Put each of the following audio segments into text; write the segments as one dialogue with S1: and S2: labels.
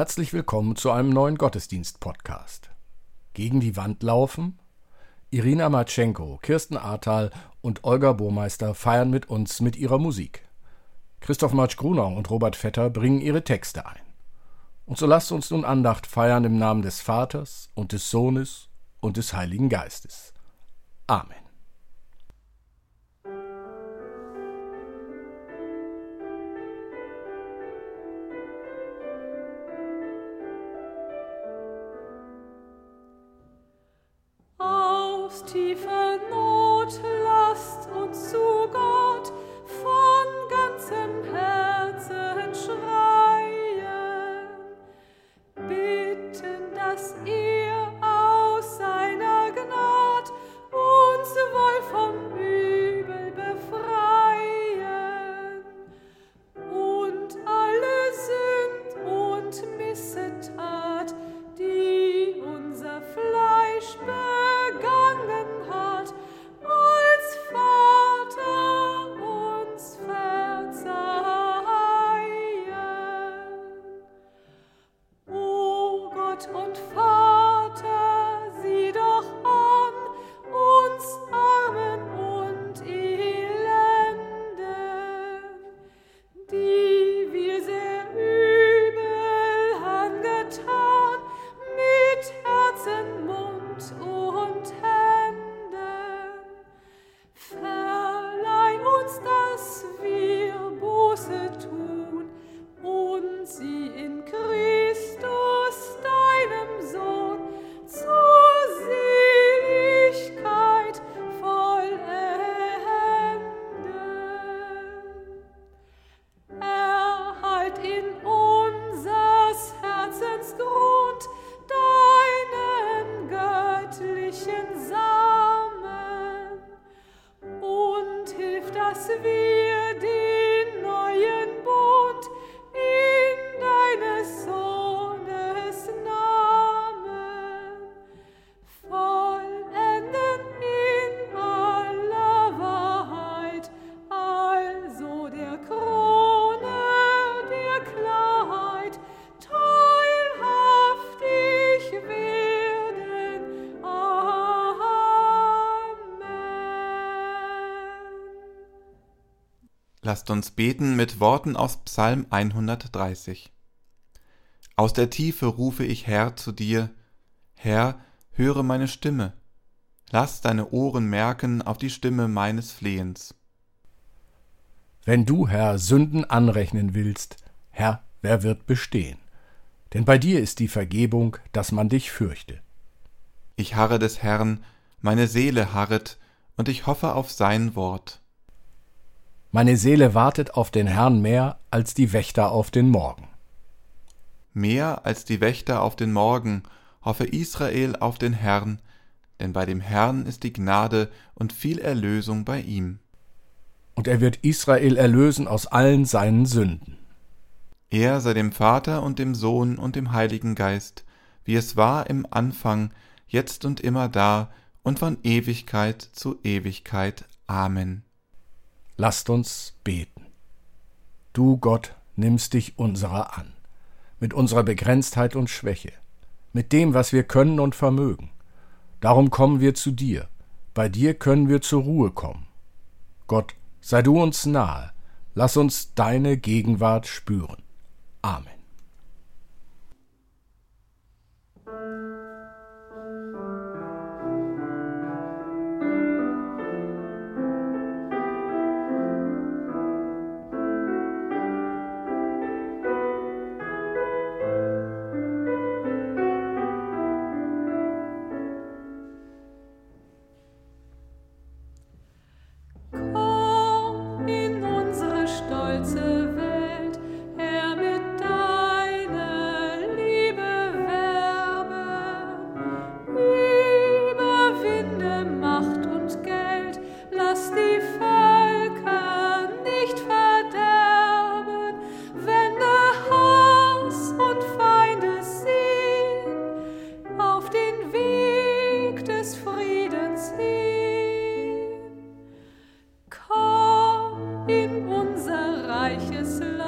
S1: Herzlich willkommen zu einem neuen Gottesdienst-Podcast. Gegen die Wand laufen? Irina Matschenko, Kirsten Ahrtal und Olga Burmeister feiern mit uns mit ihrer Musik. Christoph Matsch-Grunau und Robert Vetter bringen ihre Texte ein. Und so lasst uns nun Andacht feiern im Namen des Vaters und des Sohnes und des Heiligen Geistes. Amen.
S2: Lasst uns beten mit Worten aus Psalm 130. Aus der Tiefe rufe ich Herr zu dir, Herr, höre meine Stimme. Lass deine Ohren merken auf die Stimme meines Flehens.
S1: Wenn du, Herr, Sünden anrechnen willst, Herr, wer wird bestehen? Denn bei dir ist die Vergebung, dass man dich fürchte.
S2: Ich harre des Herrn, meine Seele harret, und ich hoffe auf sein Wort.
S1: Meine Seele wartet auf den Herrn mehr als die Wächter auf den Morgen.
S2: Mehr als die Wächter auf den Morgen hoffe Israel auf den Herrn, denn bei dem Herrn ist die Gnade und viel Erlösung bei ihm.
S1: Und er wird Israel erlösen aus allen seinen Sünden.
S2: Er sei dem Vater und dem Sohn und dem Heiligen Geist, wie es war im Anfang, jetzt und immer da und von Ewigkeit zu Ewigkeit. Amen.
S1: Lasst uns beten. Du Gott nimmst dich unserer an, mit unserer Begrenztheit und Schwäche, mit dem, was wir können und vermögen. Darum kommen wir zu dir, bei dir können wir zur Ruhe kommen. Gott, sei du uns nahe, lass uns deine Gegenwart spüren. Amen.
S3: answer.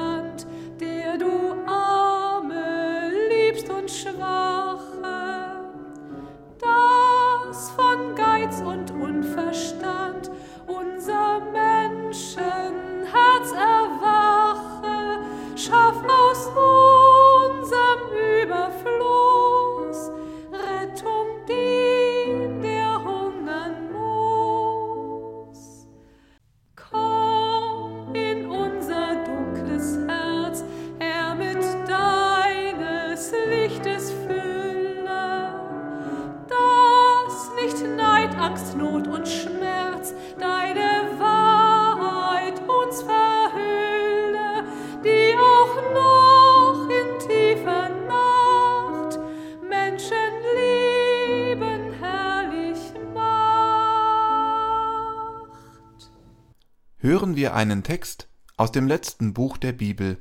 S2: Hören wir einen Text aus dem letzten Buch der Bibel,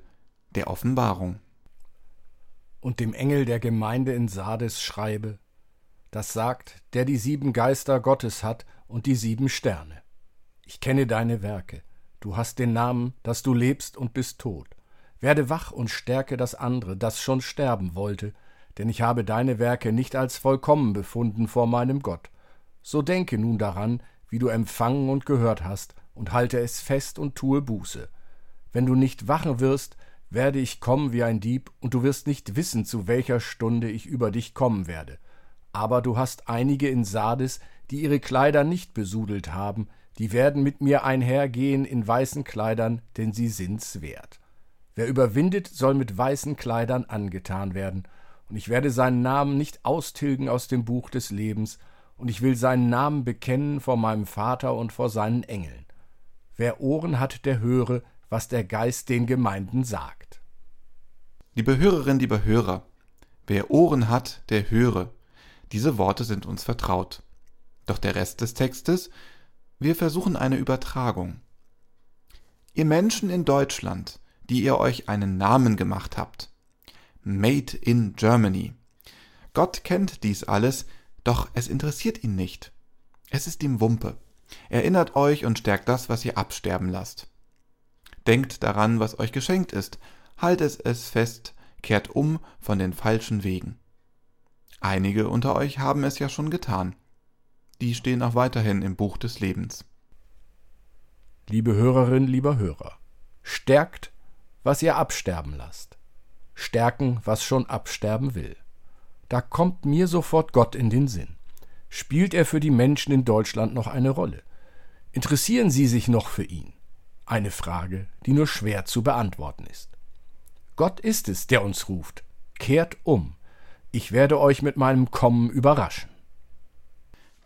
S2: der Offenbarung.
S4: Und dem Engel der Gemeinde in Sardes schreibe, das sagt, der die sieben Geister Gottes hat und die sieben Sterne. Ich kenne deine Werke, du hast den Namen, dass du lebst und bist tot. Werde wach und stärke das andere, das schon sterben wollte, denn ich habe deine Werke nicht als vollkommen befunden vor meinem Gott. So denke nun daran, wie du empfangen und gehört hast, und halte es fest und tue Buße. Wenn du nicht wachen wirst, werde ich kommen wie ein Dieb, und du wirst nicht wissen, zu welcher Stunde ich über dich kommen werde. Aber du hast einige in Sardes, die ihre Kleider nicht besudelt haben, die werden mit mir einhergehen in weißen Kleidern, denn sie sind's wert. Wer überwindet, soll mit weißen Kleidern angetan werden, und ich werde seinen Namen nicht austilgen aus dem Buch des Lebens, und ich will seinen Namen bekennen vor meinem Vater und vor seinen Engeln. Wer Ohren hat, der höre, was der Geist den Gemeinden sagt.
S2: Liebe Hörerinnen, liebe Hörer, wer Ohren hat, der höre. Diese Worte sind uns vertraut. Doch der Rest des Textes, wir versuchen eine Übertragung. Ihr Menschen in Deutschland, die ihr euch einen Namen gemacht habt, Made in Germany. Gott kennt dies alles, doch es interessiert ihn nicht. Es ist ihm Wumpe. Erinnert euch und stärkt das, was ihr absterben lasst. Denkt daran, was euch geschenkt ist, haltet es fest, kehrt um von den falschen Wegen. Einige unter euch haben es ja schon getan. Die stehen auch weiterhin im Buch des Lebens.
S4: Liebe Hörerin, lieber Hörer, stärkt, was ihr absterben lasst stärken, was schon absterben will. Da kommt mir sofort Gott in den Sinn. Spielt er für die Menschen in Deutschland noch eine Rolle? Interessieren sie sich noch für ihn? Eine Frage, die nur schwer zu beantworten ist. Gott ist es, der uns ruft. Kehrt um. Ich werde euch mit meinem Kommen überraschen.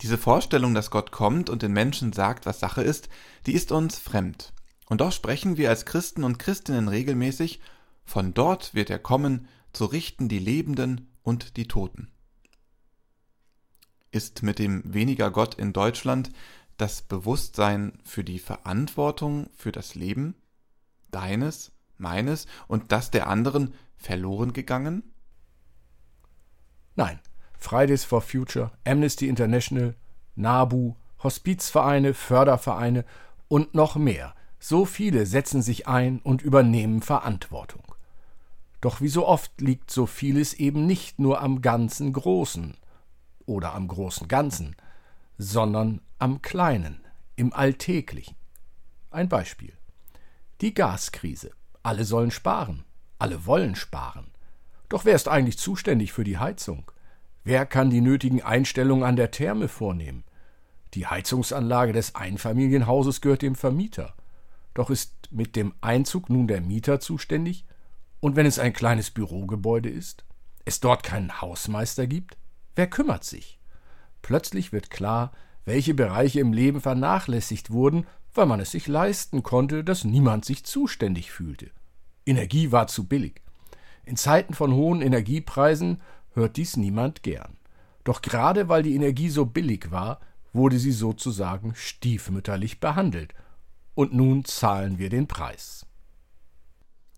S2: Diese Vorstellung, dass Gott kommt und den Menschen sagt, was Sache ist, die ist uns fremd. Und doch sprechen wir als Christen und Christinnen regelmäßig von dort wird er kommen, zu richten die Lebenden und die Toten. Ist mit dem weniger Gott in Deutschland das Bewusstsein für die Verantwortung für das Leben, deines, meines und das der anderen verloren gegangen?
S4: Nein, Fridays for Future, Amnesty International, NABU, Hospizvereine, Fördervereine und noch mehr. So viele setzen sich ein und übernehmen Verantwortung. Doch wie so oft liegt so vieles eben nicht nur am ganzen Großen oder am großen Ganzen, sondern am Kleinen, im Alltäglichen. Ein Beispiel. Die Gaskrise. Alle sollen sparen. Alle wollen sparen. Doch wer ist eigentlich zuständig für die Heizung? Wer kann die nötigen Einstellungen an der Therme vornehmen? Die Heizungsanlage des Einfamilienhauses gehört dem Vermieter. Doch ist mit dem Einzug nun der Mieter zuständig? Und wenn es ein kleines Bürogebäude ist, es dort keinen Hausmeister gibt, wer kümmert sich? Plötzlich wird klar, welche Bereiche im Leben vernachlässigt wurden, weil man es sich leisten konnte, dass niemand sich zuständig fühlte. Energie war zu billig. In Zeiten von hohen Energiepreisen hört dies niemand gern. Doch gerade weil die Energie so billig war, wurde sie sozusagen stiefmütterlich behandelt. Und nun zahlen wir den Preis.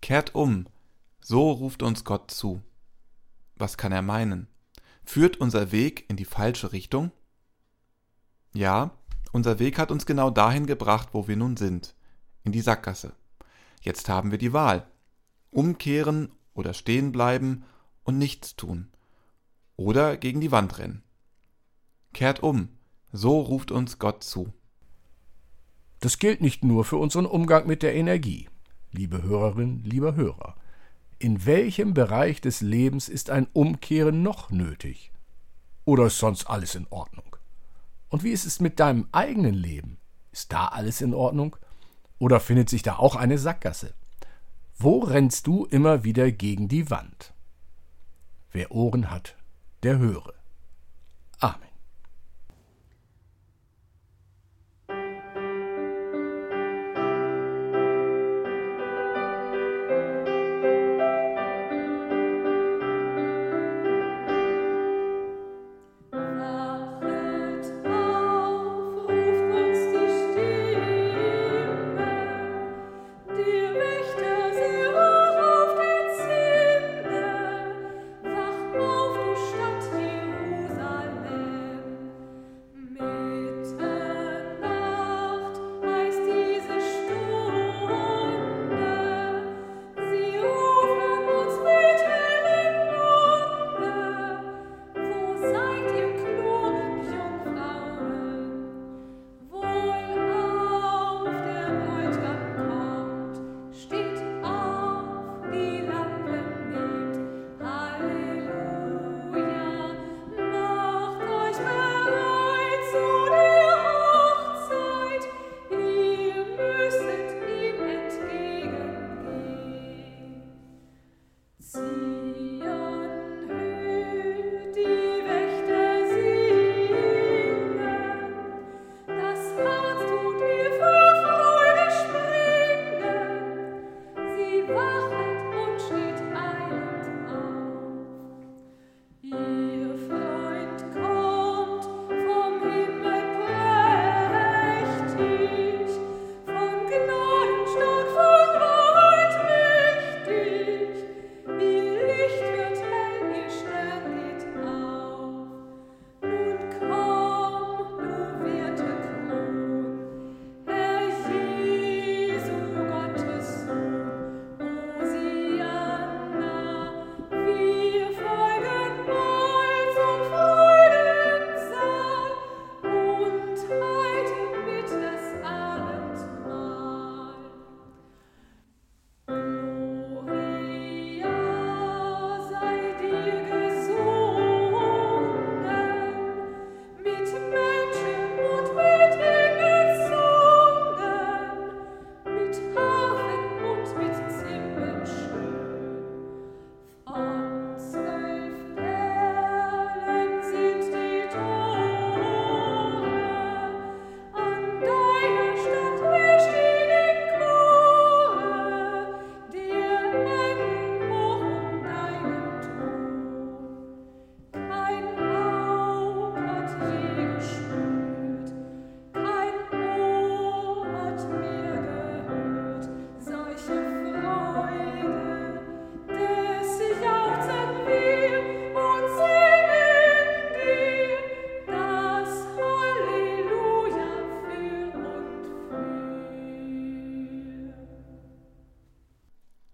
S2: Kehrt um, so ruft uns Gott zu. Was kann er meinen? Führt unser Weg in die falsche Richtung? Ja, unser Weg hat uns genau dahin gebracht, wo wir nun sind, in die Sackgasse. Jetzt haben wir die Wahl. Umkehren oder stehen bleiben und nichts tun. Oder gegen die Wand rennen. Kehrt um, so ruft uns Gott zu.
S4: Das gilt nicht nur für unseren Umgang mit der Energie, liebe Hörerin, lieber Hörer. In welchem Bereich des Lebens ist ein Umkehren noch nötig? Oder ist sonst alles in Ordnung? Und wie ist es mit deinem eigenen Leben? Ist da alles in Ordnung? Oder findet sich da auch eine Sackgasse? Wo rennst du immer wieder gegen die Wand? Wer Ohren hat, der höre. Amen.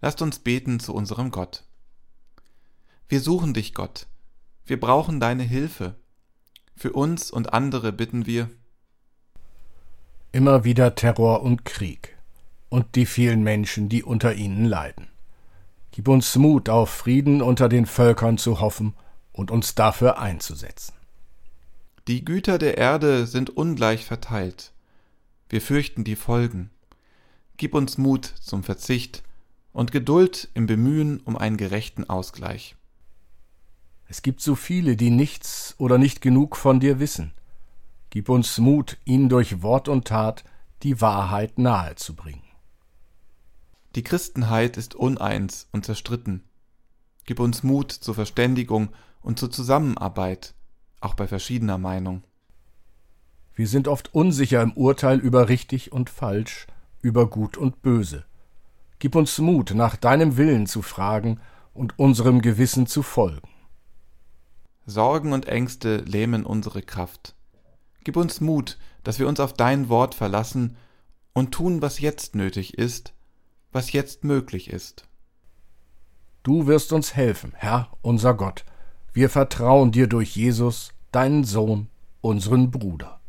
S2: Lasst uns beten zu unserem Gott. Wir suchen dich, Gott. Wir brauchen deine Hilfe. Für uns und andere bitten wir.
S4: Immer wieder Terror und Krieg und die vielen Menschen, die unter ihnen leiden. Gib uns Mut, auf Frieden unter den Völkern zu hoffen und uns dafür einzusetzen.
S2: Die Güter der Erde sind ungleich verteilt. Wir fürchten die Folgen. Gib uns Mut zum Verzicht und Geduld im Bemühen um einen gerechten Ausgleich.
S4: Es gibt so viele, die nichts oder nicht genug von dir wissen. Gib uns Mut, ihnen durch Wort und Tat die Wahrheit nahezubringen.
S2: Die Christenheit ist uneins und zerstritten. Gib uns Mut zur Verständigung und zur Zusammenarbeit, auch bei verschiedener Meinung.
S4: Wir sind oft unsicher im Urteil über richtig und falsch, über gut und böse. Gib uns Mut, nach deinem Willen zu fragen und unserem Gewissen zu folgen.
S2: Sorgen und Ängste lähmen unsere Kraft. Gib uns Mut, dass wir uns auf dein Wort verlassen und tun, was jetzt nötig ist, was jetzt möglich ist.
S4: Du wirst uns helfen, Herr, unser Gott. Wir vertrauen dir durch Jesus, deinen Sohn, unseren Bruder.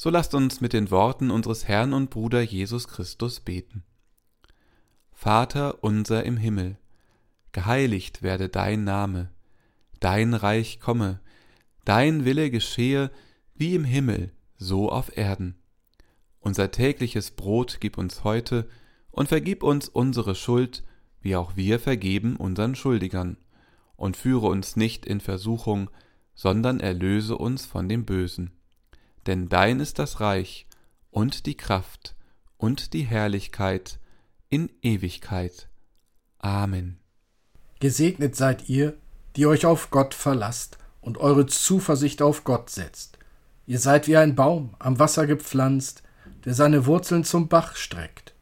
S2: So lasst uns mit den Worten unseres Herrn und Bruder Jesus Christus beten. Vater unser im Himmel, geheiligt werde dein Name, dein Reich komme, dein Wille geschehe wie im Himmel, so auf Erden. Unser tägliches Brot gib uns heute und vergib uns unsere Schuld, wie auch wir vergeben unseren Schuldigern. Und führe uns nicht in Versuchung, sondern erlöse uns von dem Bösen. Denn dein ist das Reich und die Kraft und die Herrlichkeit in Ewigkeit. Amen.
S4: Gesegnet seid ihr, die euch auf Gott verlasst und eure Zuversicht auf Gott setzt. Ihr seid wie ein Baum am Wasser gepflanzt, der seine Wurzeln zum Bach streckt.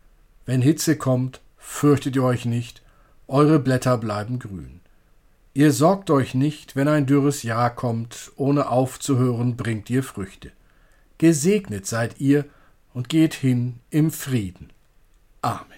S4: Wenn Hitze kommt, fürchtet ihr euch nicht, eure Blätter bleiben grün. Ihr sorgt euch nicht, wenn ein dürres Jahr kommt, ohne aufzuhören bringt ihr Früchte. Gesegnet seid ihr und geht hin im Frieden. Amen.